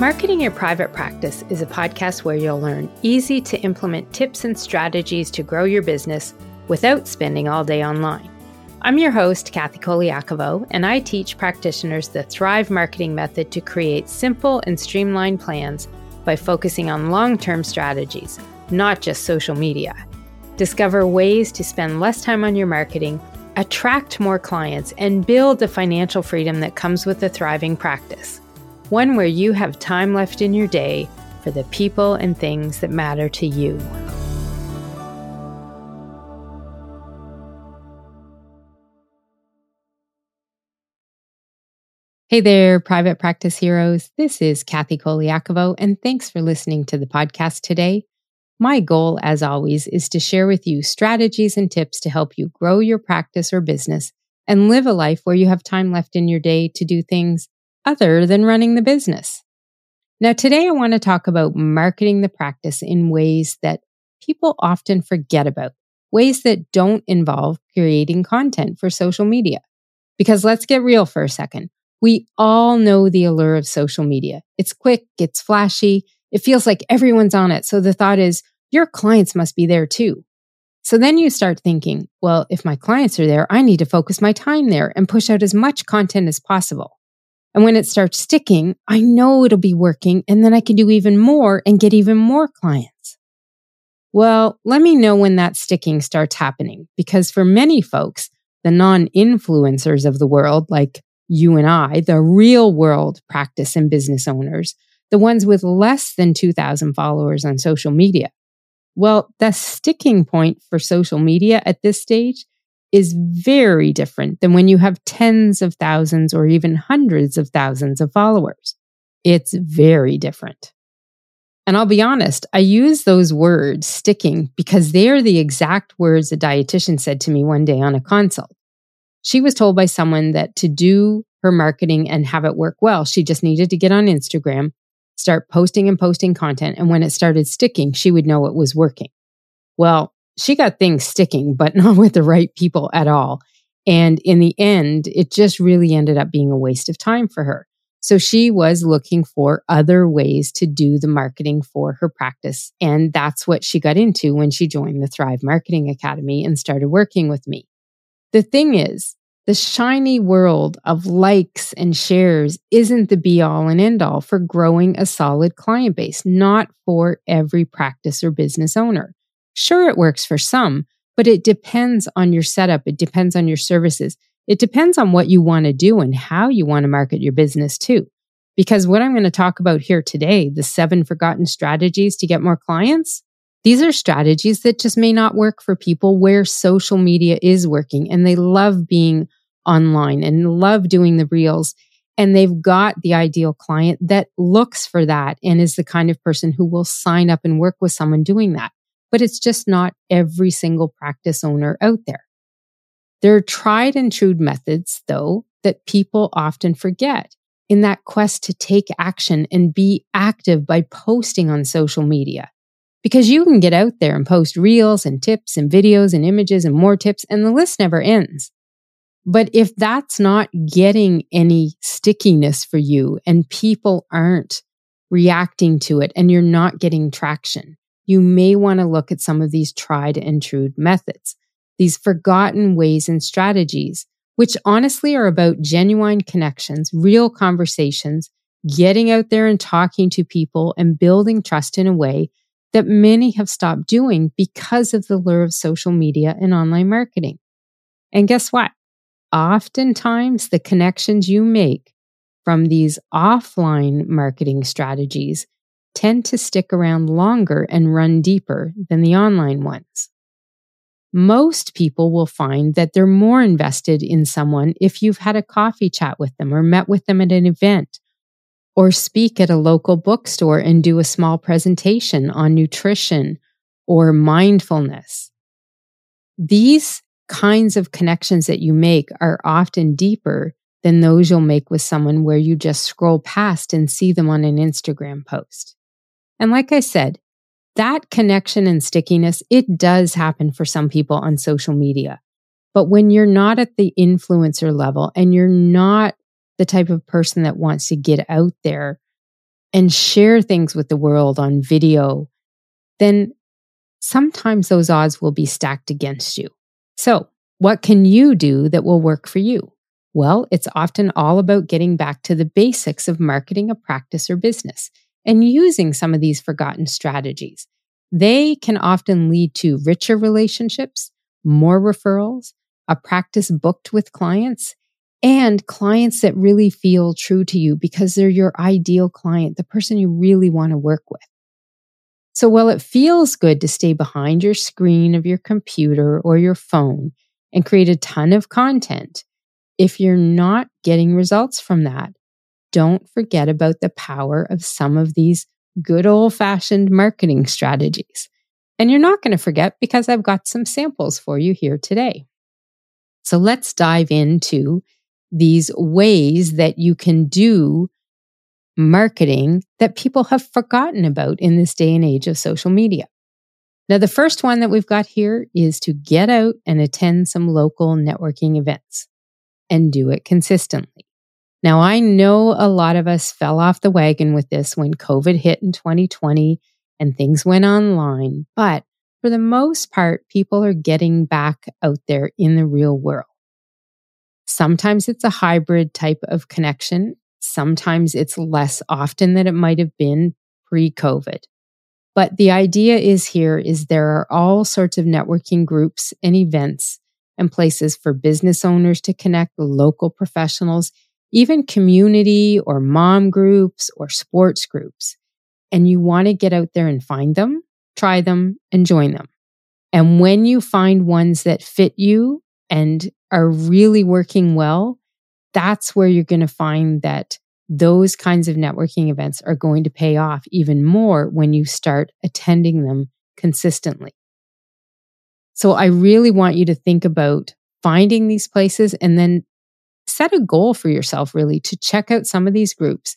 Marketing Your Private Practice is a podcast where you'll learn easy to implement tips and strategies to grow your business without spending all day online. I'm your host, Kathy Koliakovo, and I teach practitioners the Thrive marketing method to create simple and streamlined plans by focusing on long term strategies, not just social media. Discover ways to spend less time on your marketing, attract more clients, and build the financial freedom that comes with a thriving practice one where you have time left in your day for the people and things that matter to you. Hey there, private practice heroes. This is Kathy Koliakovo, and thanks for listening to the podcast today. My goal, as always, is to share with you strategies and tips to help you grow your practice or business and live a life where you have time left in your day to do things other than running the business. Now, today I want to talk about marketing the practice in ways that people often forget about, ways that don't involve creating content for social media. Because let's get real for a second. We all know the allure of social media. It's quick, it's flashy, it feels like everyone's on it. So the thought is, your clients must be there too. So then you start thinking, well, if my clients are there, I need to focus my time there and push out as much content as possible. And when it starts sticking, I know it'll be working and then I can do even more and get even more clients. Well, let me know when that sticking starts happening because for many folks, the non influencers of the world, like you and I, the real world practice and business owners, the ones with less than 2,000 followers on social media. Well, the sticking point for social media at this stage is very different than when you have tens of thousands or even hundreds of thousands of followers. It's very different. And I'll be honest, I use those words sticking because they are the exact words a dietitian said to me one day on a consult. She was told by someone that to do her marketing and have it work well, she just needed to get on Instagram, start posting and posting content. And when it started sticking, she would know it was working. Well, she got things sticking, but not with the right people at all. And in the end, it just really ended up being a waste of time for her. So she was looking for other ways to do the marketing for her practice. And that's what she got into when she joined the Thrive Marketing Academy and started working with me. The thing is, the shiny world of likes and shares isn't the be all and end all for growing a solid client base, not for every practice or business owner. Sure, it works for some, but it depends on your setup. It depends on your services. It depends on what you want to do and how you want to market your business too. Because what I'm going to talk about here today, the seven forgotten strategies to get more clients, these are strategies that just may not work for people where social media is working and they love being online and love doing the reels. And they've got the ideal client that looks for that and is the kind of person who will sign up and work with someone doing that but it's just not every single practice owner out there. There are tried and true methods, though, that people often forget in that quest to take action and be active by posting on social media. Because you can get out there and post reels and tips and videos and images and more tips, and the list never ends. But if that's not getting any stickiness for you and people aren't reacting to it and you're not getting traction, you may want to look at some of these tried and true methods, these forgotten ways and strategies, which honestly are about genuine connections, real conversations, getting out there and talking to people and building trust in a way that many have stopped doing because of the lure of social media and online marketing. And guess what? Oftentimes, the connections you make from these offline marketing strategies tend to stick around longer and run deeper than the online ones. Most people will find that they're more invested in someone if you've had a coffee chat with them or met with them at an event or speak at a local bookstore and do a small presentation on nutrition or mindfulness. These kinds of connections that you make are often deeper than those you'll make with someone where you just scroll past and see them on an Instagram post. And like I said, that connection and stickiness, it does happen for some people on social media. But when you're not at the influencer level and you're not the type of person that wants to get out there and share things with the world on video, then sometimes those odds will be stacked against you. So, what can you do that will work for you? Well, it's often all about getting back to the basics of marketing a practice or business and using some of these forgotten strategies. They can often lead to richer relationships, more referrals, a practice booked with clients, and clients that really feel true to you because they're your ideal client, the person you really want to work with. So while it feels good to stay behind your screen of your computer or your phone and create a ton of content, if you're not getting results from that, don't forget about the power of some of these good old fashioned marketing strategies. And you're not going to forget because I've got some samples for you here today. So let's dive into these ways that you can do marketing that people have forgotten about in this day and age of social media. Now, the first one that we've got here is to get out and attend some local networking events and do it consistently. Now, I know a lot of us fell off the wagon with this when COVID hit in 2020 and things went online, but for the most part, people are getting back out there in the real world. Sometimes it's a hybrid type of connection. Sometimes it's less often than it might have been pre COVID. But the idea is here is there are all sorts of networking groups and events and places for business owners to connect local professionals, even community or mom groups or sports groups. And you want to get out there and find them, try them, and join them. And when you find ones that fit you and are really working well, that's where you're going to find that those kinds of networking events are going to pay off even more when you start attending them consistently. So I really want you to think about finding these places and then set a goal for yourself really to check out some of these groups.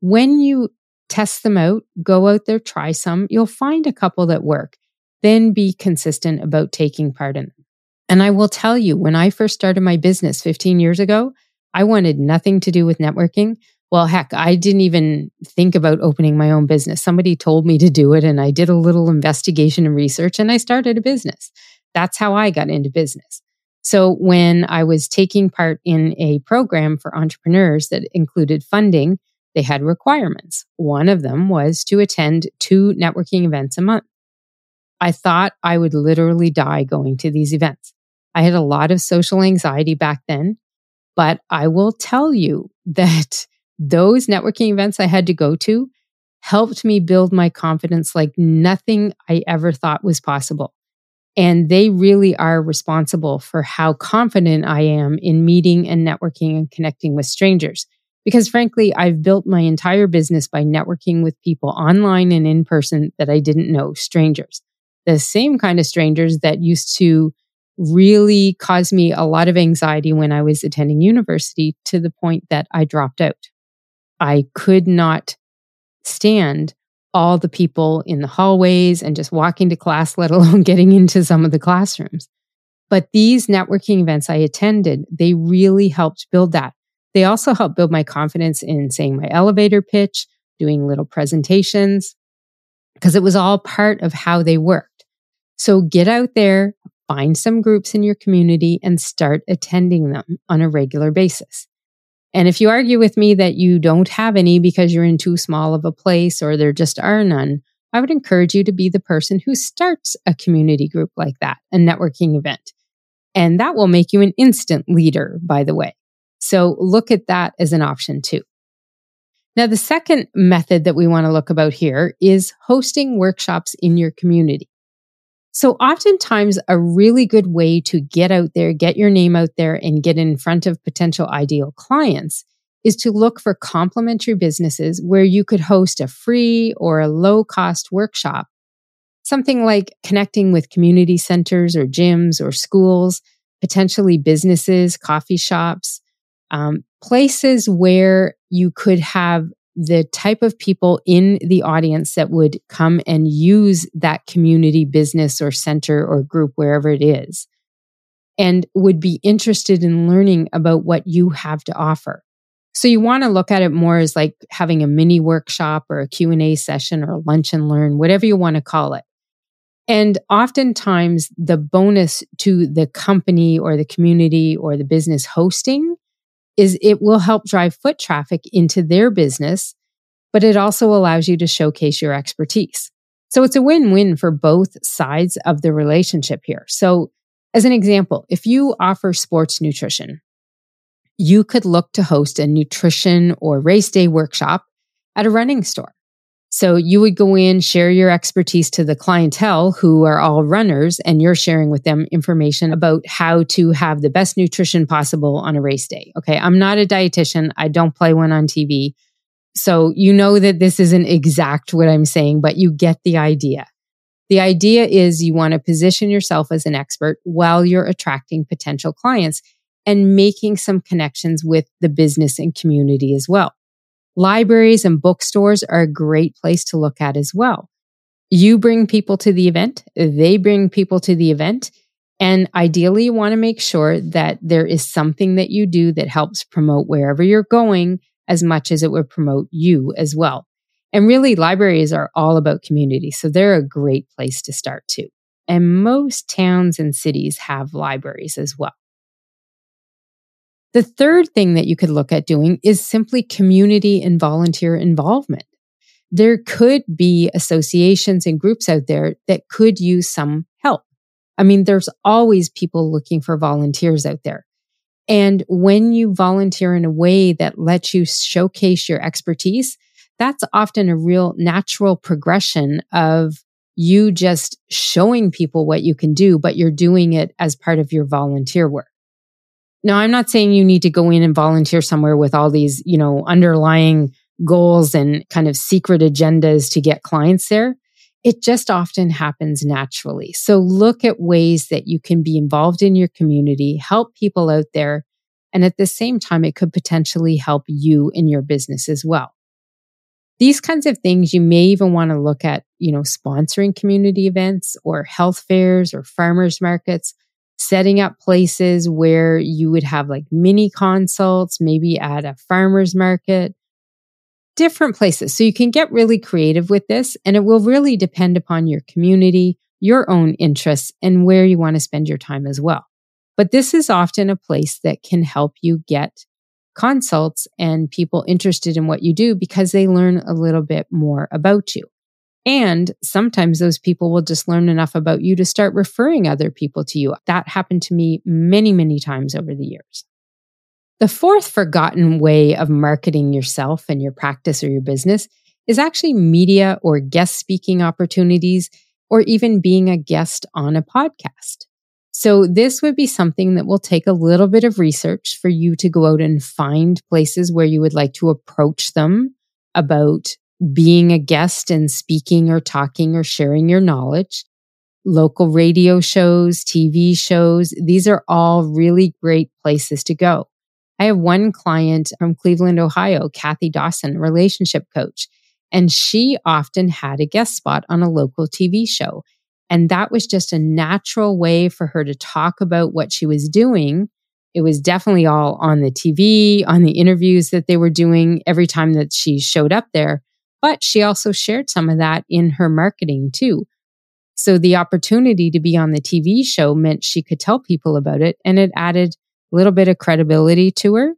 When you test them out, go out there, try some, you'll find a couple that work. Then be consistent about taking part in them. And I will tell you, when I first started my business 15 years ago, I wanted nothing to do with networking. Well, heck, I didn't even think about opening my own business. Somebody told me to do it, and I did a little investigation and research, and I started a business. That's how I got into business. So when I was taking part in a program for entrepreneurs that included funding, they had requirements. One of them was to attend two networking events a month. I thought I would literally die going to these events. I had a lot of social anxiety back then, but I will tell you that those networking events I had to go to helped me build my confidence like nothing I ever thought was possible. And they really are responsible for how confident I am in meeting and networking and connecting with strangers. Because frankly, I've built my entire business by networking with people online and in person that I didn't know, strangers. The same kind of strangers that used to really cause me a lot of anxiety when I was attending university to the point that I dropped out. I could not stand all the people in the hallways and just walking to class, let alone getting into some of the classrooms. But these networking events I attended, they really helped build that. They also helped build my confidence in saying my elevator pitch, doing little presentations, because it was all part of how they worked. So get out there, find some groups in your community and start attending them on a regular basis. And if you argue with me that you don't have any because you're in too small of a place or there just are none, I would encourage you to be the person who starts a community group like that, a networking event. And that will make you an instant leader, by the way. So look at that as an option too. Now, the second method that we want to look about here is hosting workshops in your community. So oftentimes a really good way to get out there, get your name out there and get in front of potential ideal clients is to look for complementary businesses where you could host a free or a low cost workshop. Something like connecting with community centers or gyms or schools, potentially businesses, coffee shops, um, places where you could have the type of people in the audience that would come and use that community business or center or group, wherever it is, and would be interested in learning about what you have to offer. So you want to look at it more as like having a mini workshop or a Q&A session or lunch and learn, whatever you want to call it. And oftentimes the bonus to the company or the community or the business hosting is it will help drive foot traffic into their business, but it also allows you to showcase your expertise. So it's a win-win for both sides of the relationship here. So as an example, if you offer sports nutrition, you could look to host a nutrition or race day workshop at a running store. So you would go in, share your expertise to the clientele who are all runners, and you're sharing with them information about how to have the best nutrition possible on a race day. Okay. I'm not a dietitian. I don't play one on TV. So you know that this isn't exact what I'm saying, but you get the idea. The idea is you want to position yourself as an expert while you're attracting potential clients and making some connections with the business and community as well. Libraries and bookstores are a great place to look at as well. You bring people to the event, they bring people to the event. And ideally, you want to make sure that there is something that you do that helps promote wherever you're going as much as it would promote you as well. And really, libraries are all about community. So they're a great place to start too. And most towns and cities have libraries as well. The third thing that you could look at doing is simply community and volunteer involvement. There could be associations and groups out there that could use some help. I mean, there's always people looking for volunteers out there. And when you volunteer in a way that lets you showcase your expertise, that's often a real natural progression of you just showing people what you can do, but you're doing it as part of your volunteer work. Now, I'm not saying you need to go in and volunteer somewhere with all these, you know, underlying goals and kind of secret agendas to get clients there. It just often happens naturally. So look at ways that you can be involved in your community, help people out there. And at the same time, it could potentially help you in your business as well. These kinds of things you may even want to look at, you know, sponsoring community events or health fairs or farmers markets setting up places where you would have like mini consults, maybe at a farmer's market, different places. So you can get really creative with this and it will really depend upon your community, your own interests, and where you want to spend your time as well. But this is often a place that can help you get consults and people interested in what you do because they learn a little bit more about you. And sometimes those people will just learn enough about you to start referring other people to you. That happened to me many, many times over the years. The fourth forgotten way of marketing yourself and your practice or your business is actually media or guest speaking opportunities or even being a guest on a podcast. So this would be something that will take a little bit of research for you to go out and find places where you would like to approach them about being a guest and speaking or talking or sharing your knowledge. Local radio shows, TV shows, these are all really great places to go. I have one client from Cleveland, Ohio, Kathy Dawson, relationship coach, and she often had a guest spot on a local TV show. And that was just a natural way for her to talk about what she was doing. It was definitely all on the TV, on the interviews that they were doing every time that she showed up there. But she also shared some of that in her marketing too. So the opportunity to be on the TV show meant she could tell people about it and it added a little bit of credibility to her.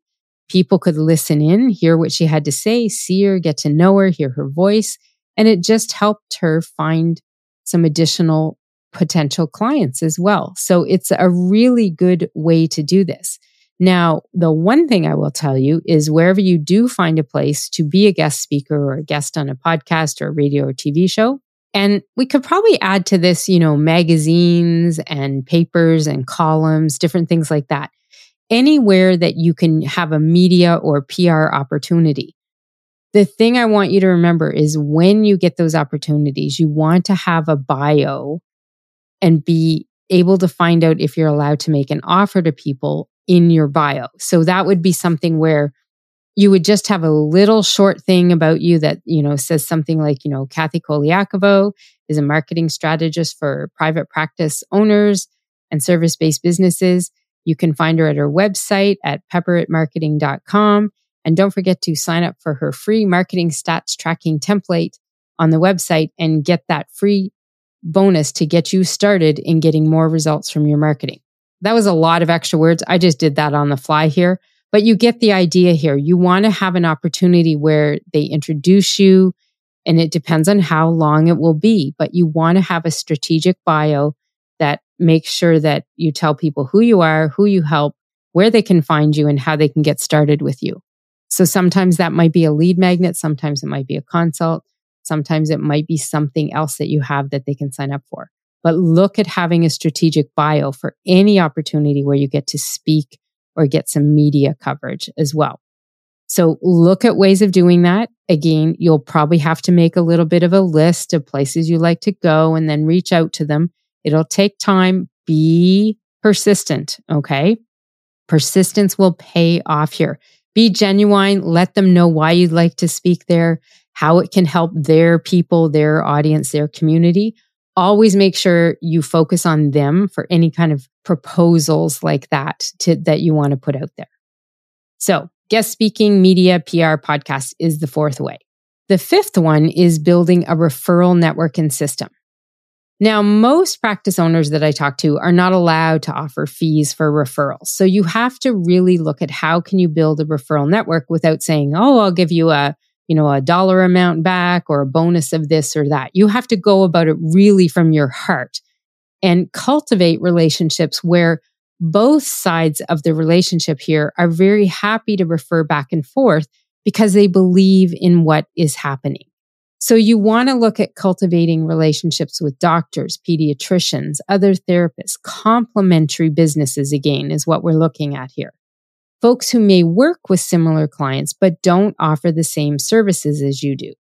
People could listen in, hear what she had to say, see her, get to know her, hear her voice. And it just helped her find some additional potential clients as well. So it's a really good way to do this. Now, the one thing I will tell you is wherever you do find a place to be a guest speaker or a guest on a podcast or a radio or TV show, and we could probably add to this, you know, magazines and papers and columns, different things like that. Anywhere that you can have a media or PR opportunity. The thing I want you to remember is when you get those opportunities, you want to have a bio and be able to find out if you're allowed to make an offer to people in your bio. So that would be something where you would just have a little short thing about you that, you know, says something like, you know, Kathy Koliakovo is a marketing strategist for private practice owners and service based businesses. You can find her at her website at pepperitmarketing.com. And don't forget to sign up for her free marketing stats tracking template on the website and get that free bonus to get you started in getting more results from your marketing. That was a lot of extra words. I just did that on the fly here, but you get the idea here. You want to have an opportunity where they introduce you and it depends on how long it will be, but you want to have a strategic bio that makes sure that you tell people who you are, who you help, where they can find you and how they can get started with you. So sometimes that might be a lead magnet. Sometimes it might be a consult. Sometimes it might be something else that you have that they can sign up for. But look at having a strategic bio for any opportunity where you get to speak or get some media coverage as well. So look at ways of doing that. Again, you'll probably have to make a little bit of a list of places you like to go and then reach out to them. It'll take time. Be persistent. Okay. Persistence will pay off here. Be genuine. Let them know why you'd like to speak there, how it can help their people, their audience, their community. Always make sure you focus on them for any kind of proposals like that to, that you want to put out there. So guest speaking, media, PR, podcast is the fourth way. The fifth one is building a referral network and system. Now, most practice owners that I talk to are not allowed to offer fees for referrals. So you have to really look at how can you build a referral network without saying, "Oh, I'll give you a, you know, a dollar amount back or a bonus of this or that." You have to go about it really from your heart and cultivate relationships where both sides of the relationship here are very happy to refer back and forth because they believe in what is happening. So you want to look at cultivating relationships with doctors, pediatricians, other therapists, complementary businesses again is what we're looking at here. Folks who may work with similar clients, but don't offer the same services as you do.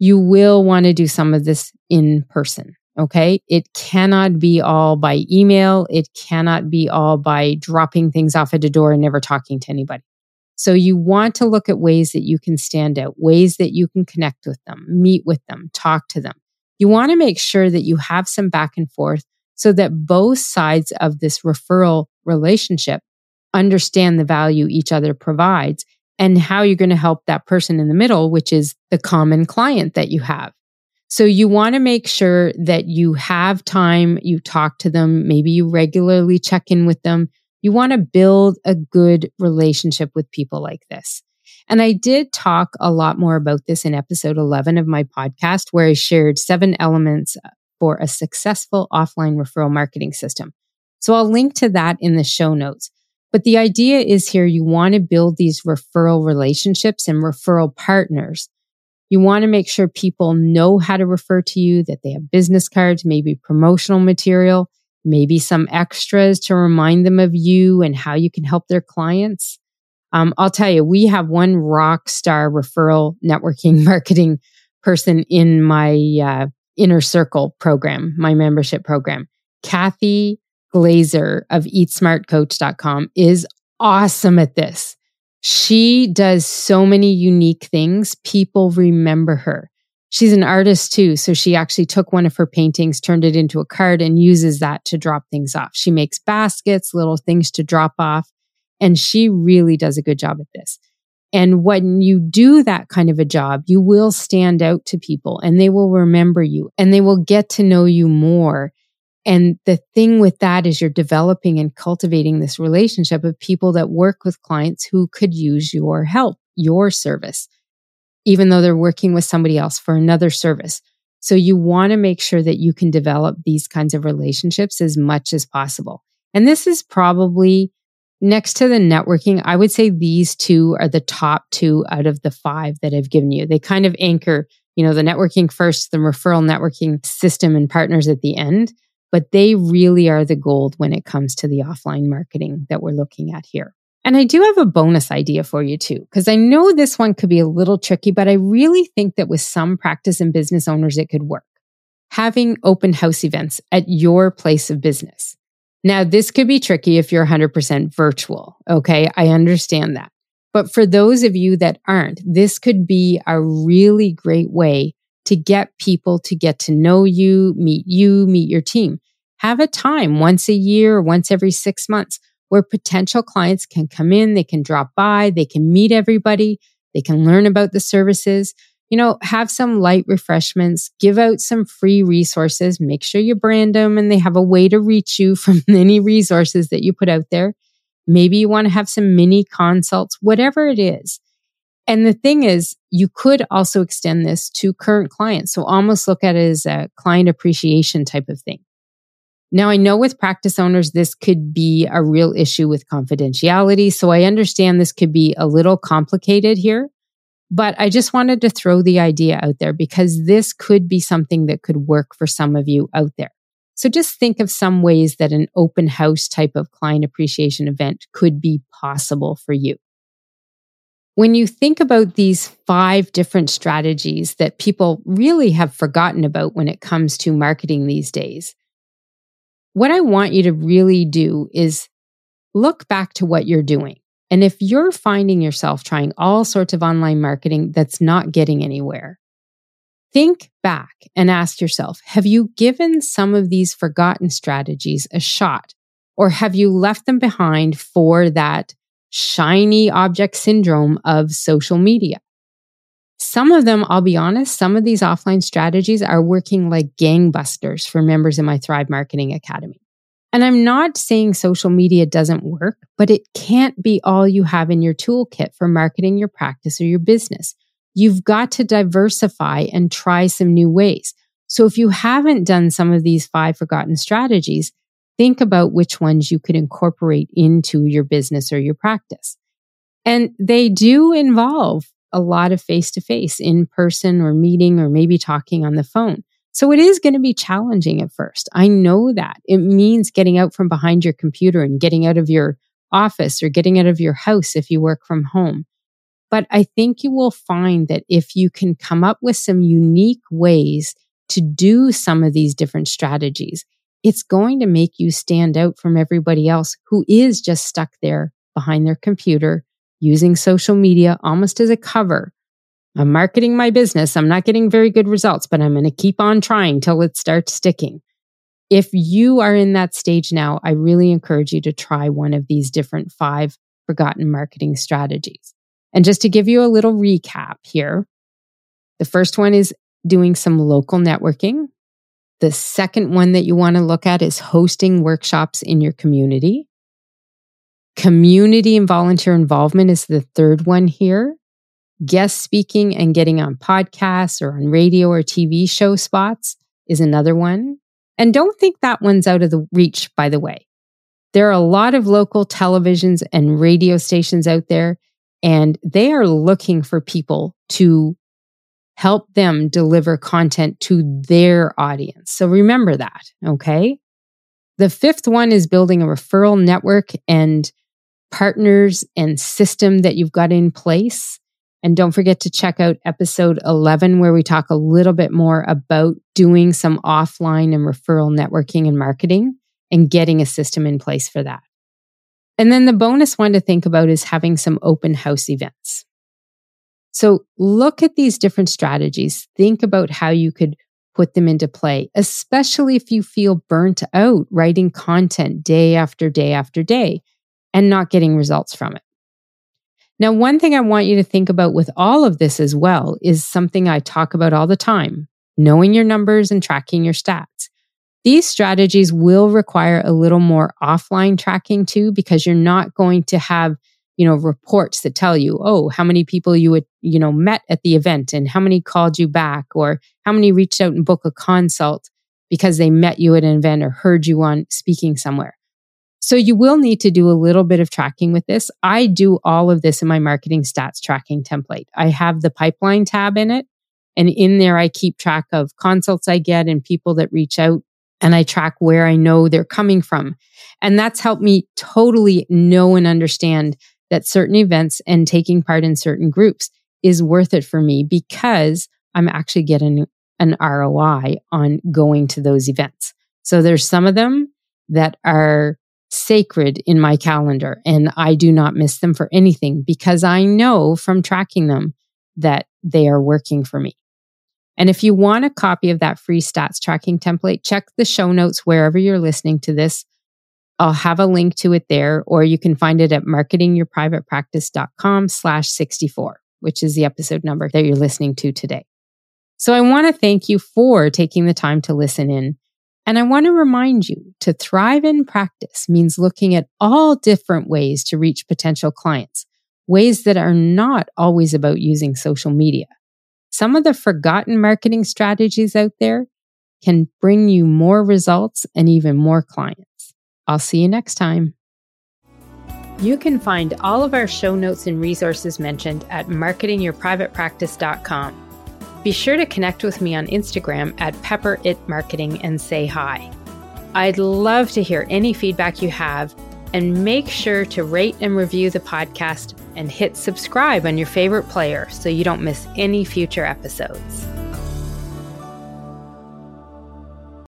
You will want to do some of this in person. Okay. It cannot be all by email. It cannot be all by dropping things off at a door and never talking to anybody. So you want to look at ways that you can stand out, ways that you can connect with them, meet with them, talk to them. You want to make sure that you have some back and forth so that both sides of this referral relationship understand the value each other provides and how you're going to help that person in the middle, which is the common client that you have. So you want to make sure that you have time, you talk to them, maybe you regularly check in with them, you want to build a good relationship with people like this. And I did talk a lot more about this in episode 11 of my podcast, where I shared seven elements for a successful offline referral marketing system. So I'll link to that in the show notes. But the idea is here you want to build these referral relationships and referral partners. You want to make sure people know how to refer to you, that they have business cards, maybe promotional material, maybe some extras to remind them of you and how you can help their clients. Um, I'll tell you, we have one rock star referral networking marketing person in my uh, inner circle program, my membership program. Kathy Glazer of eatsmartcoach.com is awesome at this. She does so many unique things. People remember her. She's an artist too. So she actually took one of her paintings, turned it into a card and uses that to drop things off. She makes baskets, little things to drop off. And she really does a good job at this. And when you do that kind of a job, you will stand out to people and they will remember you and they will get to know you more. And the thing with that is you're developing and cultivating this relationship of people that work with clients who could use your help, your service even though they're working with somebody else for another service. So you want to make sure that you can develop these kinds of relationships as much as possible. And this is probably next to the networking. I would say these two are the top two out of the five that I've given you. They kind of anchor, you know, the networking first, the referral networking system and partners at the end, but they really are the gold when it comes to the offline marketing that we're looking at here. And I do have a bonus idea for you too, because I know this one could be a little tricky, but I really think that with some practice and business owners, it could work. Having open house events at your place of business. Now, this could be tricky if you're 100% virtual. Okay. I understand that. But for those of you that aren't, this could be a really great way to get people to get to know you, meet you, meet your team. Have a time once a year, once every six months where potential clients can come in, they can drop by, they can meet everybody, they can learn about the services, you know, have some light refreshments, give out some free resources, make sure you brand them and they have a way to reach you from any resources that you put out there. Maybe you want to have some mini consults, whatever it is. And the thing is, you could also extend this to current clients. So almost look at it as a client appreciation type of thing. Now, I know with practice owners, this could be a real issue with confidentiality. So I understand this could be a little complicated here, but I just wanted to throw the idea out there because this could be something that could work for some of you out there. So just think of some ways that an open house type of client appreciation event could be possible for you. When you think about these five different strategies that people really have forgotten about when it comes to marketing these days, what I want you to really do is look back to what you're doing. And if you're finding yourself trying all sorts of online marketing that's not getting anywhere, think back and ask yourself Have you given some of these forgotten strategies a shot? Or have you left them behind for that shiny object syndrome of social media? Some of them, I'll be honest, some of these offline strategies are working like gangbusters for members in my Thrive Marketing Academy. And I'm not saying social media doesn't work, but it can't be all you have in your toolkit for marketing your practice or your business. You've got to diversify and try some new ways. So if you haven't done some of these five forgotten strategies, think about which ones you could incorporate into your business or your practice. And they do involve a lot of face to face, in person or meeting, or maybe talking on the phone. So it is going to be challenging at first. I know that it means getting out from behind your computer and getting out of your office or getting out of your house if you work from home. But I think you will find that if you can come up with some unique ways to do some of these different strategies, it's going to make you stand out from everybody else who is just stuck there behind their computer using social media almost as a cover. I'm marketing my business. I'm not getting very good results, but I'm going to keep on trying till it starts sticking. If you are in that stage now, I really encourage you to try one of these different five forgotten marketing strategies. And just to give you a little recap here, the first one is doing some local networking. The second one that you want to look at is hosting workshops in your community. Community and volunteer involvement is the third one here. Guest speaking and getting on podcasts or on radio or TV show spots is another one. And don't think that one's out of the reach, by the way. There are a lot of local televisions and radio stations out there, and they are looking for people to help them deliver content to their audience. So remember that, okay? The fifth one is building a referral network and partners and system that you've got in place. And don't forget to check out episode 11, where we talk a little bit more about doing some offline and referral networking and marketing and getting a system in place for that. And then the bonus one to think about is having some open house events. So look at these different strategies. Think about how you could put them into play, especially if you feel burnt out writing content day after day after day and not getting results from it. Now, one thing I want you to think about with all of this as well is something I talk about all the time knowing your numbers and tracking your stats. These strategies will require a little more offline tracking too, because you're not going to have, you know, reports that tell you, oh, how many people you would, you know, met at the event and how many called you back or how many reached out and booked a consult because they met you at an event or heard you on speaking somewhere. So you will need to do a little bit of tracking with this. I do all of this in my marketing stats tracking template. I have the pipeline tab in it. And in there, I keep track of consults I get and people that reach out and I track where I know they're coming from. And that's helped me totally know and understand that certain events and taking part in certain groups is worth it for me because I'm actually getting an ROI on going to those events. So there's some of them that are sacred in my calendar and I do not miss them for anything because I know from tracking them that they are working for me. And if you want a copy of that free stats tracking template, check the show notes wherever you're listening to this. I'll have a link to it there, or you can find it at marketingyourprivatepractice.com slash 64, which is the episode number that you're listening to today. So I want to thank you for taking the time to listen in. And I want to remind you to thrive in practice means looking at all different ways to reach potential clients, ways that are not always about using social media. Some of the forgotten marketing strategies out there can bring you more results and even more clients. I'll see you next time. You can find all of our show notes and resources mentioned at marketingyourprivatepractice.com. Be sure to connect with me on Instagram at pepperitmarketing and say hi. I'd love to hear any feedback you have and make sure to rate and review the podcast and hit subscribe on your favorite player so you don't miss any future episodes.